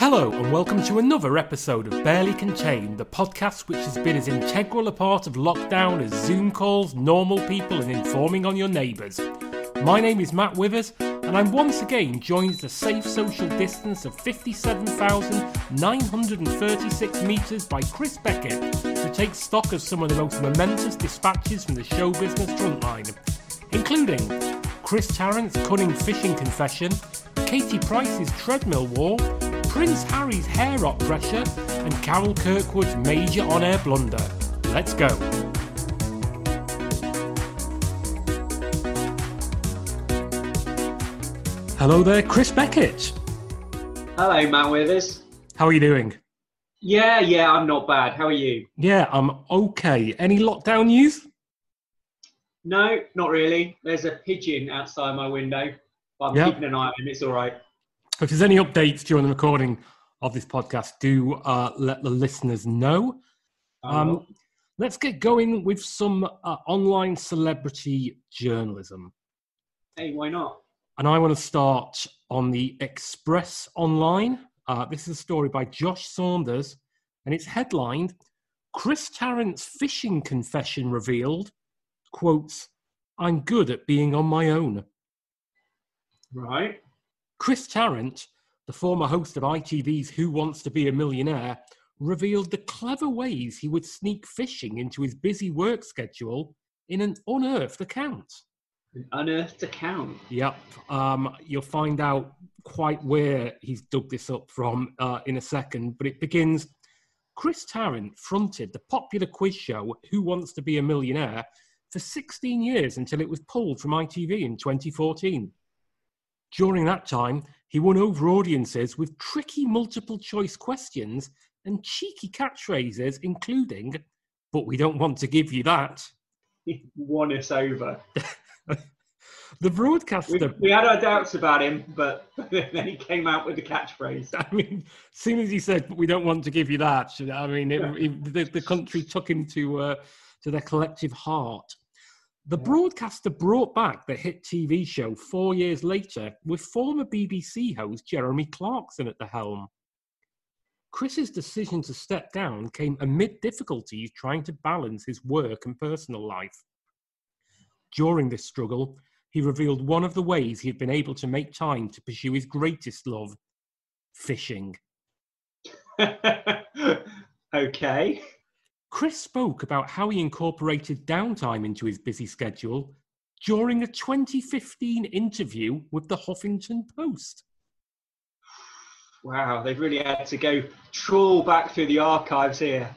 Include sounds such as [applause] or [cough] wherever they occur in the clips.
Hello, and welcome to another episode of Barely Contained, the podcast which has been as integral a part of lockdown as Zoom calls, normal people, and informing on your neighbours. My name is Matt Withers, and I'm once again joined at a safe social distance of 57,936 metres by Chris Beckett to take stock of some of the most momentous dispatches from the show business frontline, including Chris Tarrant's cunning fishing confession, Katie Price's treadmill war, Prince Harry's hair up pressure, and Carol Kirkwood's major on air blunder. Let's go. Hello there, Chris Beckett. Hello, Matt Withers. How are you doing? Yeah, yeah, I'm not bad. How are you? Yeah, I'm okay. Any lockdown news? No, not really. There's a pigeon outside my window, but I'm Yeah. keeping an eye on him. It's all right. So if there's any updates during the recording of this podcast, do uh, let the listeners know. Um, let's get going with some uh, online celebrity journalism. hey, why not? And I want to start on the Express Online. Uh, this is a story by Josh Saunders, and it's headlined Chris Tarrant's fishing confession revealed, quotes, I'm good at being on my own. Right. Chris Tarrant, the former host of ITV's Who Wants to Be a Millionaire, revealed the clever ways he would sneak fishing into his busy work schedule in an unearthed account. An unearthed account. Yep. Um, you'll find out quite where he's dug this up from uh, in a second, but it begins. Chris Tarrant fronted the popular quiz show Who Wants to Be a Millionaire for 16 years until it was pulled from ITV in 2014. During that time, he won over audiences with tricky multiple choice questions and cheeky catchphrases, including, But we don't want to give you that. He [laughs] won us over. [laughs] The broadcaster. We, we had our doubts about him, but [laughs] then he came out with the catchphrase. I mean, as soon as he said, But "We don't want to give you that," I mean, it, it- the, the country took him to uh, to their collective heart. The broadcaster brought back the hit TV show four years later with former BBC host Jeremy Clarkson at the helm. Chris's decision to step down came amid difficulties trying to balance his work and personal life. During this struggle, he revealed one of the ways he had been able to make time to pursue his greatest love fishing. [laughs] okay. Chris spoke about how he incorporated downtime into his busy schedule during a 2015 interview with the Huffington Post. Wow, they've really had to go trawl back through the archives here.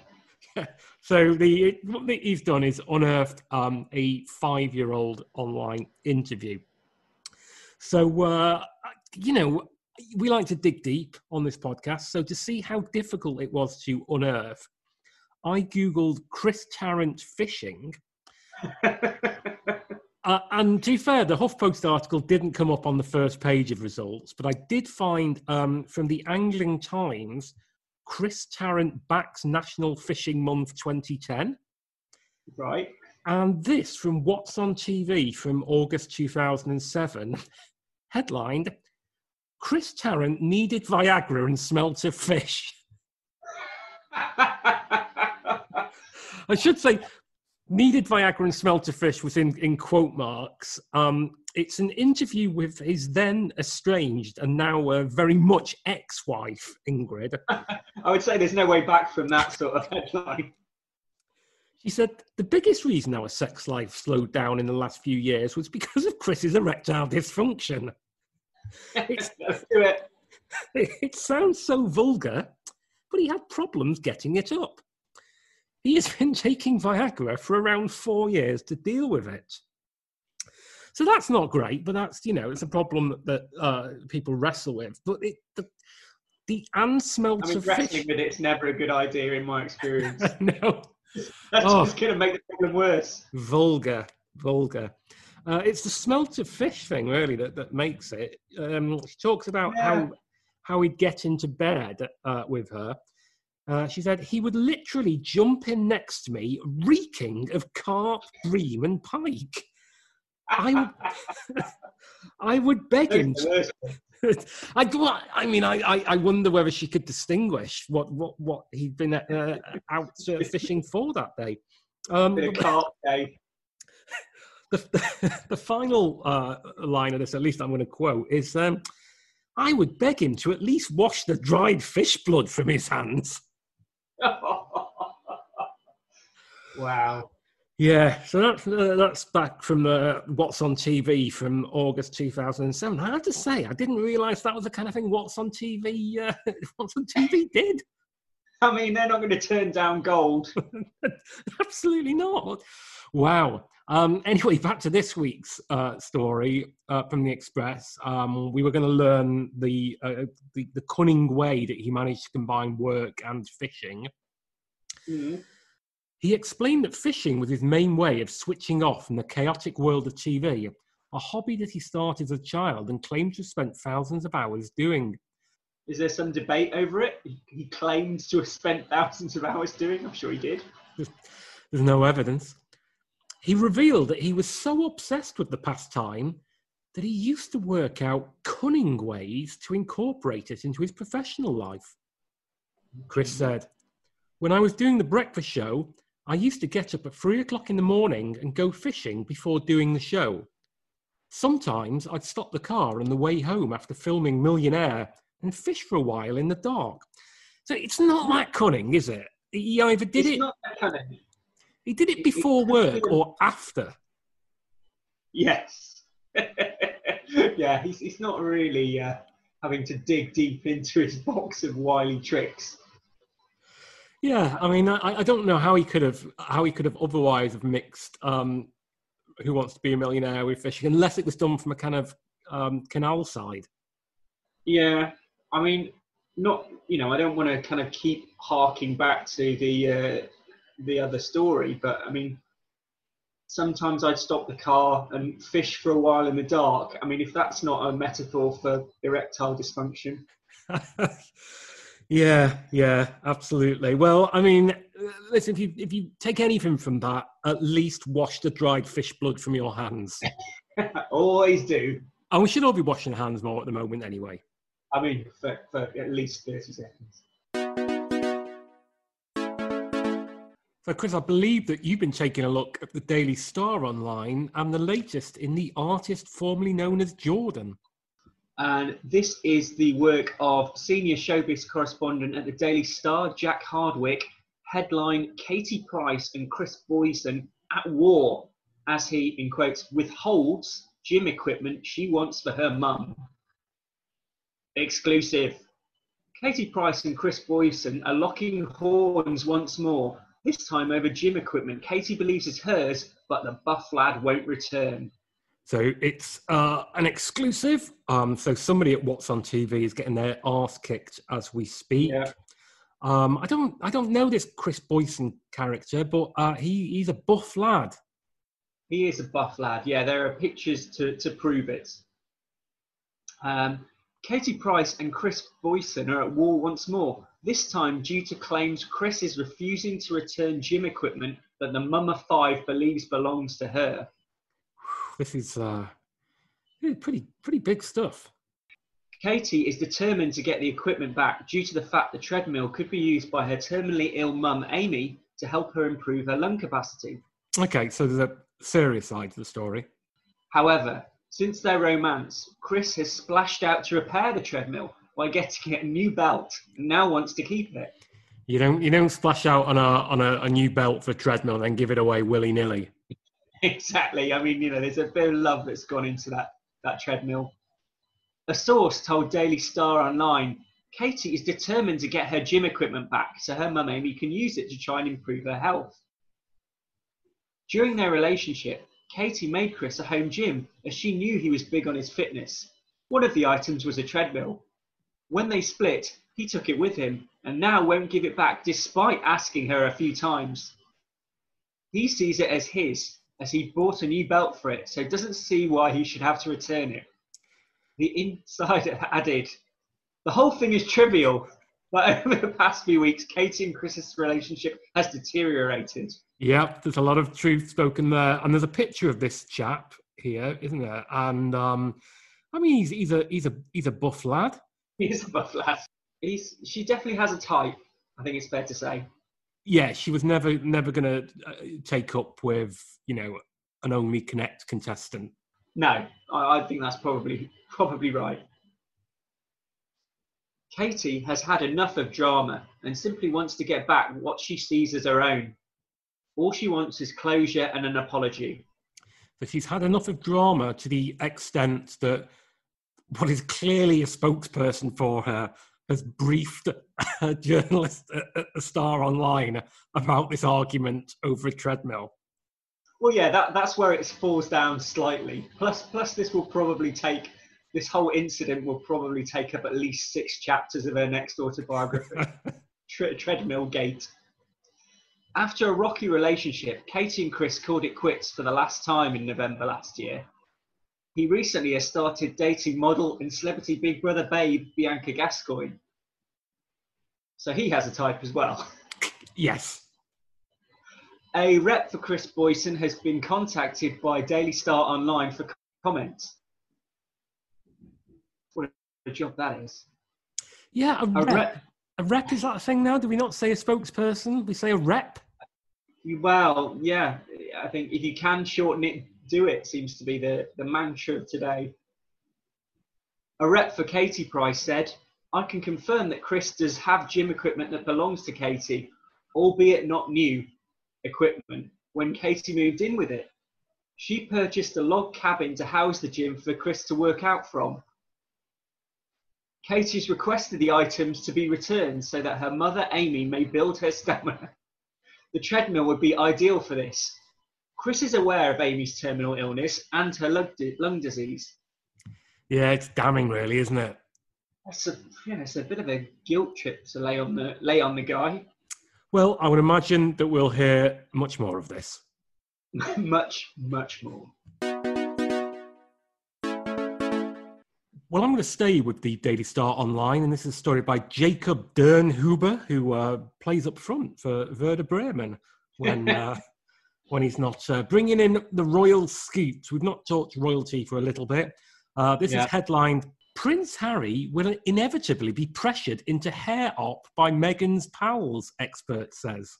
[laughs] So the what he's done is unearthed um, a five-year-old online interview. So uh, you know we like to dig deep on this podcast. So to see how difficult it was to unearth, I googled Chris Tarrant fishing, [laughs] uh, and to be fair, the HuffPost article didn't come up on the first page of results, but I did find um, from the Angling Times, Chris Tarrant backs National Fishing Month 2010. right. And this from What's on TV from August 2007, headlined Chris Tarrant needed Viagra and smelt of fish. [laughs] I should say, needed Viagra and smelt of fish was in, in quote marks. Um, it's an interview with his then estranged and now uh, very much ex wife, Ingrid. [laughs] I would say there's no way back from that sort of headline. She said the biggest reason our sex life slowed down in the last few years was because of Chris's erectile dysfunction. [laughs] Let's do it. [laughs] it sounds so vulgar, but he had problems getting it up. He has been [laughs] taking Viagra for around four years to deal with it. So that's not great, but that's, you know, it's a problem that uh, people wrestle with. But it, the, the unsmelt I mean, of wrestling fish. with it's never a good idea in my experience. [laughs] no, [laughs] That's Oh. just going to make the problem worse. vulgar, vulgar. Uh, it's the smelt of fish thing, really, that, that makes it. Um, she talks about Yeah. how how he'd get into bed uh, with her. Uh, she said he would literally jump in next to me, reeking of carp, bream, and pike. I would, [laughs] I would beg him. The worst. I, I mean, I, I, wonder whether she could distinguish what, what, what he'd been uh, out uh, fishing for that day. Um, Bit carp day. [laughs] the, the, [laughs] the final uh, line of this, at least I'm going to quote, is um, I would beg him to at least wash the dried fish blood from his hands. [laughs] wow. Yeah, so that's uh, that's back from uh, what's on TV from August 2007. I have to say, I didn't realise that was the kind of thing what's on TV. Uh, [laughs] what's on TV did. I mean, they're not going to turn down gold. [laughs] Absolutely not. Wow. Um, [laughs] anyway, back to this week's uh, story uh, from the Express. Um, we were going to learn the, uh, the the cunning way that he managed to combine work and fishing. Mhm. He explained that fishing was his main way of switching off from the chaotic world of TV, a hobby that he started as a child and claims to have spent thousands of hours doing. Is there some debate over it? He claims to have spent thousands of hours doing. I'm sure he did. There's no evidence. He revealed that he was so obsessed with the pastime that he used to work out cunning ways to incorporate it into his professional life. Chris said, When I was doing the breakfast show, I used to get up at three o'clock in the morning and go fishing before doing the show. Sometimes I'd stop the car on the way home after filming Millionaire and fish for a while in the dark. So it's not that cunning, is it? He either did it's it he did it before work or after. Yes. [laughs] yeah, he's, he's not really uh, having to dig deep into his box of wily tricks. Yeah, I mean, I, I don't know how he could have how he could have otherwise have mixed um, "Who Wants to Be a Millionaire" with fishing, unless it was done from a kind of um, canal side. Yeah, I mean, not you know, I don't want to kind of keep harking back to the uh, the other story, but I mean, sometimes I'd stop the car and fish for a while in the dark. I mean, if that's not a metaphor for erectile dysfunction, [laughs] yeah, yeah, absolutely. Well, I mean, listen, if you if you take anything from that, at least wash the dried fish blood from your hands. [laughs] Always do. and we should all be washing hands more at the moment, anyway. I mean, for, for at least thirty seconds. So, Chris, I believe that you've been taking a look at the Daily Star online and the latest in the artist formerly known as Jordan. And this is the work of senior showbiz correspondent at the Daily Star, Jack Hardwick. Headline Katie Price and Kris Boyson at war as he, in quotes, withholds gym equipment she wants for her mum. Exclusive. Katie Price and Kris Boyson are locking horns once more, this time over gym equipment Katie believes is hers, but the buff lad won't return. So it's uh, an exclusive. Um, so somebody at What's on TV is getting their arse kicked as we speak. Yeah. Um, I don't, I don't know this Kris Boyson character, but uh, he, he's a buff lad. He is a buff lad. Yeah, there are pictures to, to prove it. Um, Katie Price and Kris Boyson are at war once more, this time due to claims Chris is refusing to return gym equipment that the Mama 5 believes belongs to her. This is uh, pretty, pretty big stuff. Katie is determined to get the equipment back due to the fact the treadmill could be used by her terminally ill mum, Amy, to help her improve her lung capacity. Okay, so there's a serious side to the story. However, since their romance, Chris has splashed out to repair the treadmill by getting it a new belt and now wants to keep it. You don't, you don't splash out on a on a, a new belt for a treadmill and then give it away willy nilly. [laughs] Exactly. I mean, you know, there's a bit of love that's gone into that, that treadmill. A source told Daily Star Online Katie is determined to get her gym equipment back so her mum Amy can use it to try and improve her health. During their relationship, Katie made Chris a home gym as she knew he was big on his fitness. One of the items was a treadmill. When they split, he took it with him and now won't give it back despite asking her a few times. He sees it as his, as he bought a new belt for it, so doesn't see why he should have to return it. The insider added, The whole thing is trivial, but [laughs] over the past few weeks, Katie and Chris's relationship has deteriorated. Yep, there's a lot of truth spoken there, and there's a picture of this chap here, isn't there? And um, I mean, he's he's a he's a he's a buff lad. He's a buff lad. He's she definitely has a type. I think it's fair to say. Yeah, she was never never going to uh, take up with you know an only connect contestant. No, I, I think that's probably probably right. Katie has had enough of drama and simply wants to get back what she sees as her own. All she wants is closure and an apology. So she's had enough of drama to the extent that what is clearly a spokesperson for her has briefed a journalist at the Star Online about this argument over a treadmill. Well, yeah, that, that's where it falls down slightly. Plus, plus, this will probably take this whole incident will probably take up at least six chapters of her next autobiography, [laughs] Tre- Treadmill Gate. After a rocky relationship, Katie and Chris called it quits for the last time in November last year. He recently has started dating model and celebrity Big Brother babe Bianca Gascoigne. So he has a type as well. Yes. A rep for Kris Boyson has been contacted by Daily Star Online for comments. What a job that is. Yeah, a A rep. rep, A rep is that a thing now? Do we not say a spokesperson? We say a rep. well, yeah, I think if you can shorten it, do it, seems to be the, the mantra of today. A rep for Katie Price said, I can confirm that Chris does have gym equipment that belongs to Katie, albeit not new equipment, when Katie moved in with it. She purchased a log cabin to house the gym for Chris to work out from. Katie's requested the items to be returned so that her mother Amy may build her stamina. [laughs] The treadmill would be ideal for this. Chris is aware of Amy's terminal illness and her lung, di- lung disease. Yeah, it's damning, really, isn't it? That's a, yeah, it's a bit of a guilt trip to lay on the lay on the guy. Well, I would imagine that we'll hear much more of this. [laughs] much, much more. Well, I'm going to stay with the Daily Star Online, and this is a story by Jacob Dirnhuber, who uh, plays up front for Werder Bremen when [laughs] uh, when he's not uh, bringing in the royal scoots. We've not talked royalty for a little bit. Uh, this Yeah. is headlined: Prince Harry will inevitably be pressured into hair op by Meghan's pals. Expert says.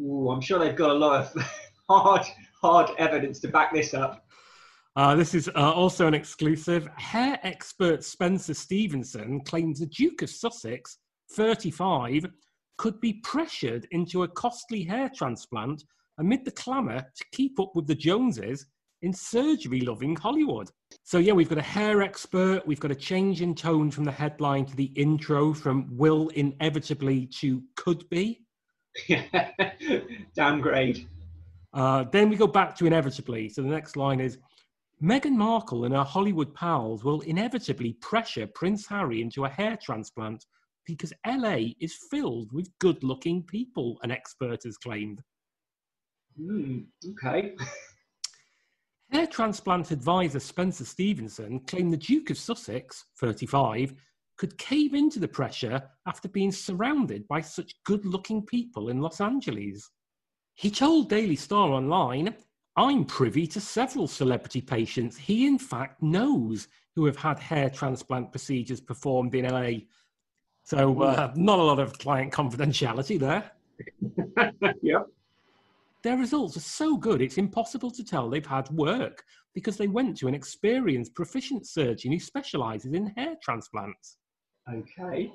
Ooh, I'm sure they've got a lot of [laughs] hard, hard evidence to back this up. Uh, this is uh, also an exclusive. Hair expert Spencer Stevenson claims the Duke of Sussex, 35, could be pressured into a costly hair transplant amid the clamour to keep up with the Joneses in surgery loving Hollywood. So, yeah, we've got a hair expert. We've got a change in tone from the headline to the intro from will inevitably to could be. Yeah, [laughs] downgrade. Uh, then we go back to inevitably. So the next line is Meghan Markle and her Hollywood pals will inevitably pressure Prince Harry into a hair transplant because LA is filled with good looking people, an expert has claimed. Hmm, okay. Hair transplant advisor Spencer Stevenson claimed the Duke of Sussex, 35, could cave into the pressure after being surrounded by such good looking people in Los Angeles. He told Daily Star Online, I'm privy to several celebrity patients he, in fact, knows who have had hair transplant procedures performed in LA. So, uh, not a lot of client confidentiality there. [laughs] yep. Their results are so good, it's impossible to tell they've had work because they went to an experienced, proficient surgeon who specializes in hair transplants. Okay.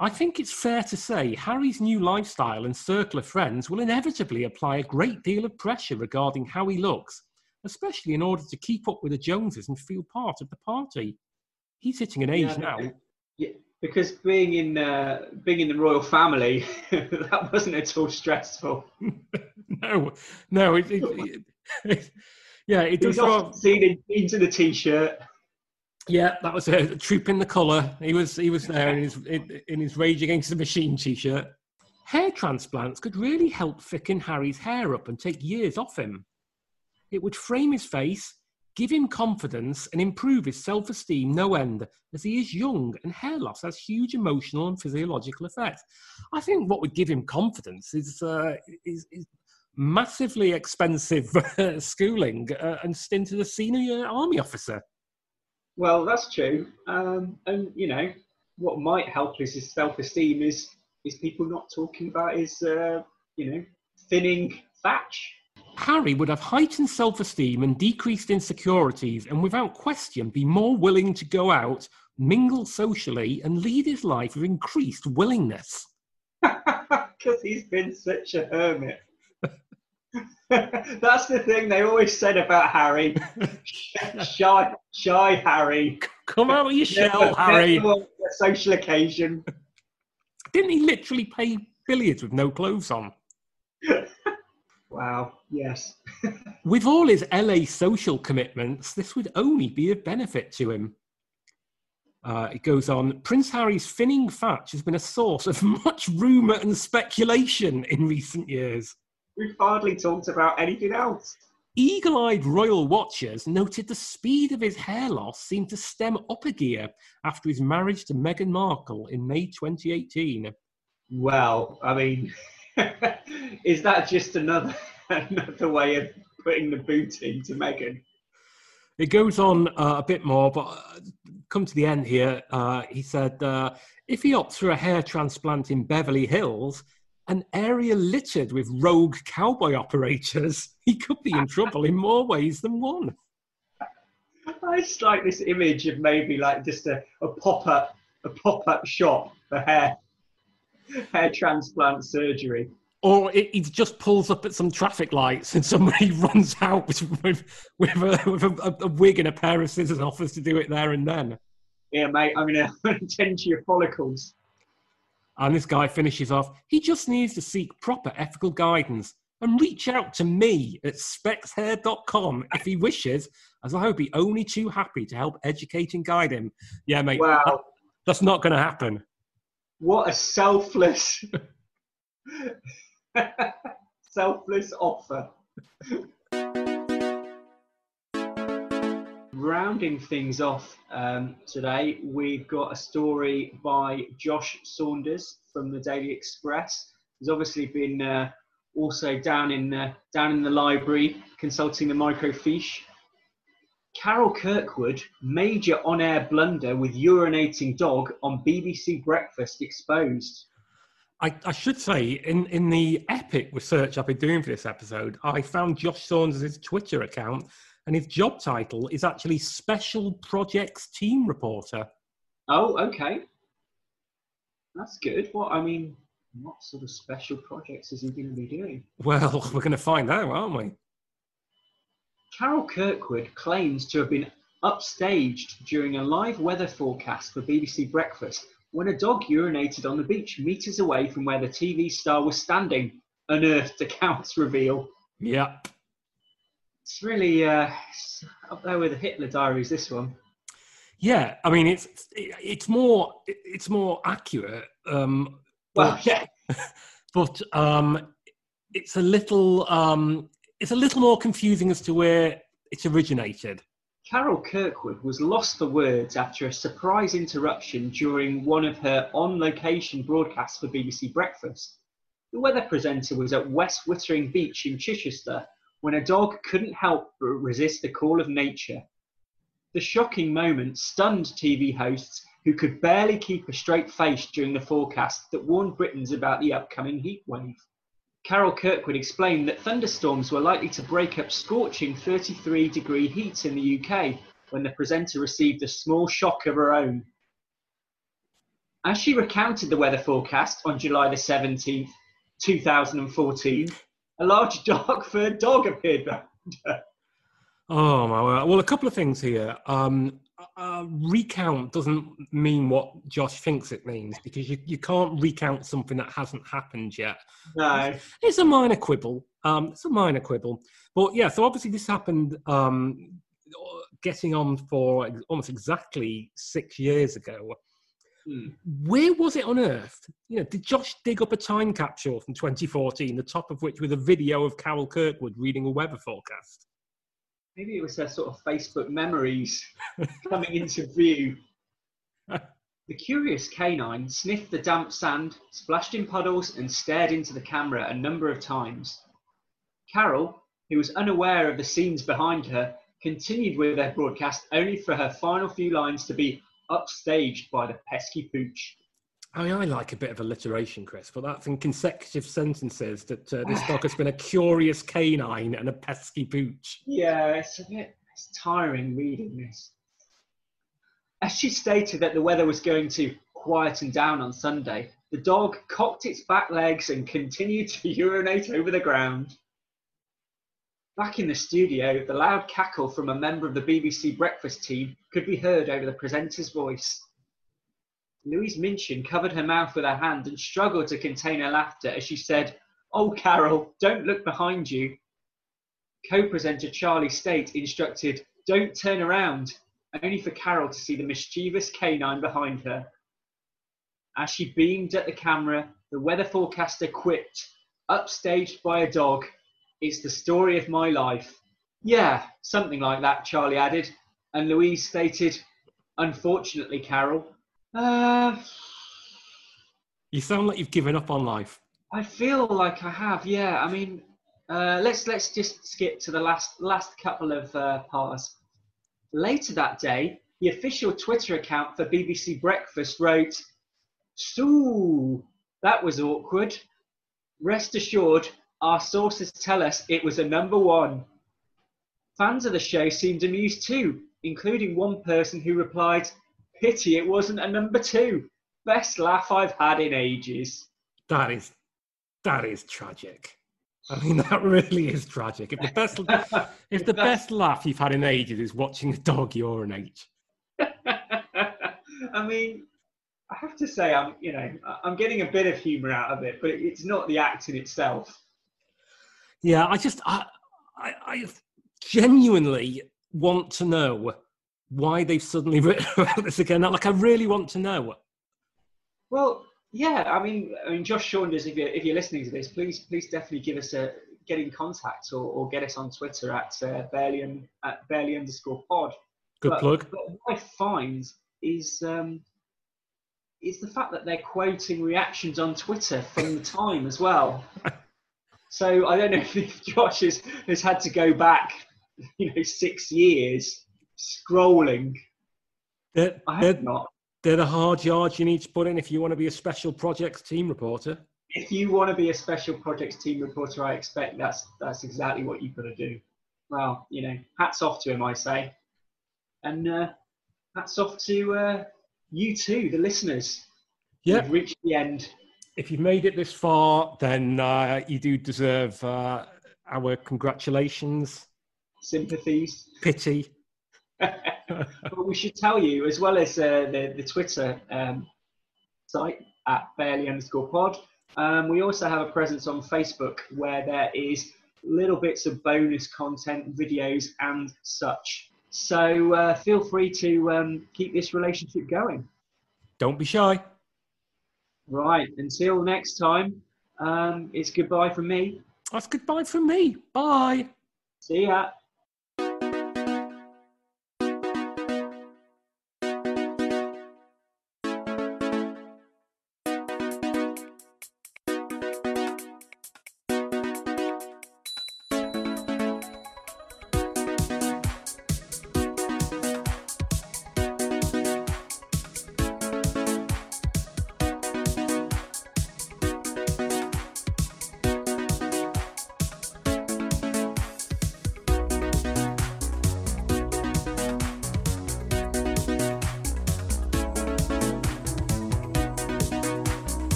I think it's fair to say Harry's new lifestyle and circle of friends will inevitably apply a great deal of pressure regarding how he looks, especially in order to keep up with the Joneses and feel part of the party. He's hitting an age Yeah, now. Yeah, because being in uh, being in the royal family, [laughs] that wasn't at all stressful. [laughs] no, no, it, it, it- [laughs] yeah, it He does. often seen in jeans and a t-shirt. Yeah, that was a Trooping the Colour. He was he was there in his in, in his Rage Against the Machine t-shirt. Hair transplants could really help thicken Harry's hair up and take years off him. It would frame his face, give him confidence, and improve his self-esteem no end, as he is young and hair loss has huge emotional and physiological effects. I think what would give him confidence is uh, is, is massively expensive [laughs] schooling uh, and stint as a senior army officer. Well, that's true. Um, and you know, what might help is his self-esteem is is people not talking about his uh, you know thinning thatch. Harry would have heightened self esteem and decreased insecurities, and without question be more willing to go out, mingle socially, and lead his life with increased willingness. [laughs] Because he's been such a hermit. [laughs] That's the thing they always said about Harry. [laughs] shy, shy Harry. Come out of your shell, Harry. Social occasion. Didn't he literally play billiards with no clothes on? Wow, yes. [laughs] With all his LA social commitments, this would only be of benefit to him. Uh, it goes on Prince Harry's finning thatch has been a source of [laughs] much rumour and speculation in recent years. We've hardly talked about anything else. Eagle eyed royal watchers noted the speed of his hair loss seemed to stem up a gear after his marriage to Meghan Markle in May 2018. Well, I mean, [laughs] is that just another [laughs] another way of putting the boot into Megan? It goes on uh, a bit more, but uh, come to the end here. Uh, he said, uh, if he opts for a hair transplant in Beverly Hills, an area littered with rogue cowboy operators, [laughs] he could be in trouble in more ways than one. I just like this image of maybe like just a, a pop up a pop up shop for hair [laughs] hair transplant surgery. Or it, it, just pulls up at some traffic lights and somebody [laughs] runs out with, with, with, a, with a, a, wig and a pair of scissors and offers to do it there and then. Yeah, mate, I'm going to attend to your follicles. And this guy finishes off, he just needs to seek proper ethical guidance and reach out to me at spexhair.com if he wishes, as I will be only too happy to help educate and guide him. Yeah, mate, wow. That, that's not going to happen. What a selfless, [laughs] selfless offer. Rounding things off um, today, we've got a story by Josh Saunders from the Daily Express. He's obviously been uh, also down in down in the library consulting the microfiche Carol Kirkwood, major on-air blunder with urinating dog on BBC Breakfast exposed. I, I, should say, in, in the epic research I've been doing for this episode, I found Josh Saunders' Twitter account, and his job title is actually Special Projects Team Reporter. Oh, okay. That's good. What I mean, what sort of special projects is he going to be doing? Well, [laughs] we're going to find out, aren't we? Carol Kirkwood claims to have been upstaged during a live weather forecast for BBC Breakfast when a dog urinated on the beach meters away from where the TV star was standing, unearthed accounts [laughs] reveal. Yep. It's really uh, up there with the Hitler diaries, this one. Yeah, I mean it's it's more it's more accurate. Um, well, yeah, [laughs] but um, it's a little um, it's a little more confusing as to where it originated. Carol Kirkwood was lost for words after a surprise interruption during one of her on location broadcasts for BBC Breakfast. The weather presenter was at West Wittering Beach in Chichester when a dog couldn't help but resist the call of nature. The shocking moment stunned TV hosts who could barely keep a straight face during the forecast that warned Britons about the upcoming heat wave. Carol Kirkwood explained that thunderstorms were likely to break up scorching 33 degree heat in the UK when the presenter received a small shock of her own. As she recounted the weather forecast on July the 17th, 2014, a large [laughs] dark furred dog appeared behind her. Oh my word! Well, a couple of things here. Um, uh, recount doesn't mean what Josh thinks it means because you, you can't recount something that hasn't happened yet. No, it's a minor quibble. Um, it's a minor quibble, but yeah. So obviously this happened. Um, getting on for almost exactly six years ago. Hmm. Where was it unearthed? You know, did Josh dig up a time capsule from 2014, the top of which was a video of Carol Kirkwood reading a weather forecast? Maybe it was their sort of Facebook memories [laughs] coming into view. [laughs] The curious canine sniffed the damp sand, splashed in puddles, and stared into the camera a number of times. Carol, who was unaware of the scenes behind her, continued with their broadcast only for her final few lines to be upstaged by the pesky pooch. I mean, I like a bit of alliteration, Chris, but that's in consecutive sentences that uh, this dog has been a curious canine and a pesky pooch. Yeah, it's a bit it's tiring reading this. As she stated that the weather was going to quieten down on Sunday, the dog cocked its back legs and continued to urinate over the ground. Back in the studio, the loud cackle from a member of the BBC breakfast team could be heard over the presenter's voice. Louise Minchin covered her mouth with her hand and struggled to contain her laughter as she said, Oh, Carol, don't look behind you. Co presenter Charlie Stayt instructed, Don't turn around, only for Carol to see the mischievous canine behind her. As she beamed at the camera, the weather forecaster quipped, Upstaged by a dog, it's the story of my life. Yeah, something like that, Charlie added. And Louise stated, Unfortunately, Carol, uh, You sound like you've given up on life. I feel like I have. Yeah, I mean, uh, let's let's just skip to the last last couple of uh, parts. Later that day, the official Twitter account for BBC Breakfast wrote, "Sue, that was awkward. Rest assured, our sources tell us it was a number one." Fans of the show seemed amused too, including one person who replied, Pity it wasn't a number two. Best laugh I've had in ages. That is, that is tragic. I mean, [laughs] that really is tragic. If the best, [laughs] if the best laugh you've had in ages is watching a dog urinate, [laughs] I mean, I have to say, I'm you know, I'm getting a bit of humour out of it, but it's not the act in itself. yeah, I just, I, I, I genuinely want to know why they've suddenly [laughs] written about this again. Like, I really want to know. Well, yeah, I mean, I mean, Josh Saunders, if you're if you're listening to this, please please definitely give us a get in contact or, or get us on Twitter at uh, barely un- at barely underscore pod. Good But- plug. But what I find is um, is the fact that they're quoting reactions on Twitter from the time as well. so I don't know [laughs] if Josh has, has had to go back, you know, six years scrolling. They're, I they're, not. they're the hard yards you need to put in if you want to be a special projects team reporter. If you want to be a special projects team reporter, I expect that's that's exactly what you've got to do. Well, you know, hats off to him, I say, and uh, hats off to uh, you too, the listeners. Yeah. Reached the end. If you've made it this far, then uh, you do deserve uh, our congratulations, Sympathies. pity. But we should tell you, as well as uh, the, the Twitter um, site at barely underscore pod, um, we also have a presence on Facebook where there is little bits of bonus content, videos, and such. So uh, feel free to um, keep this relationship going. Don't be shy. Right, until next time, um, it's goodbye from me. That's goodbye from me. Bye. See ya.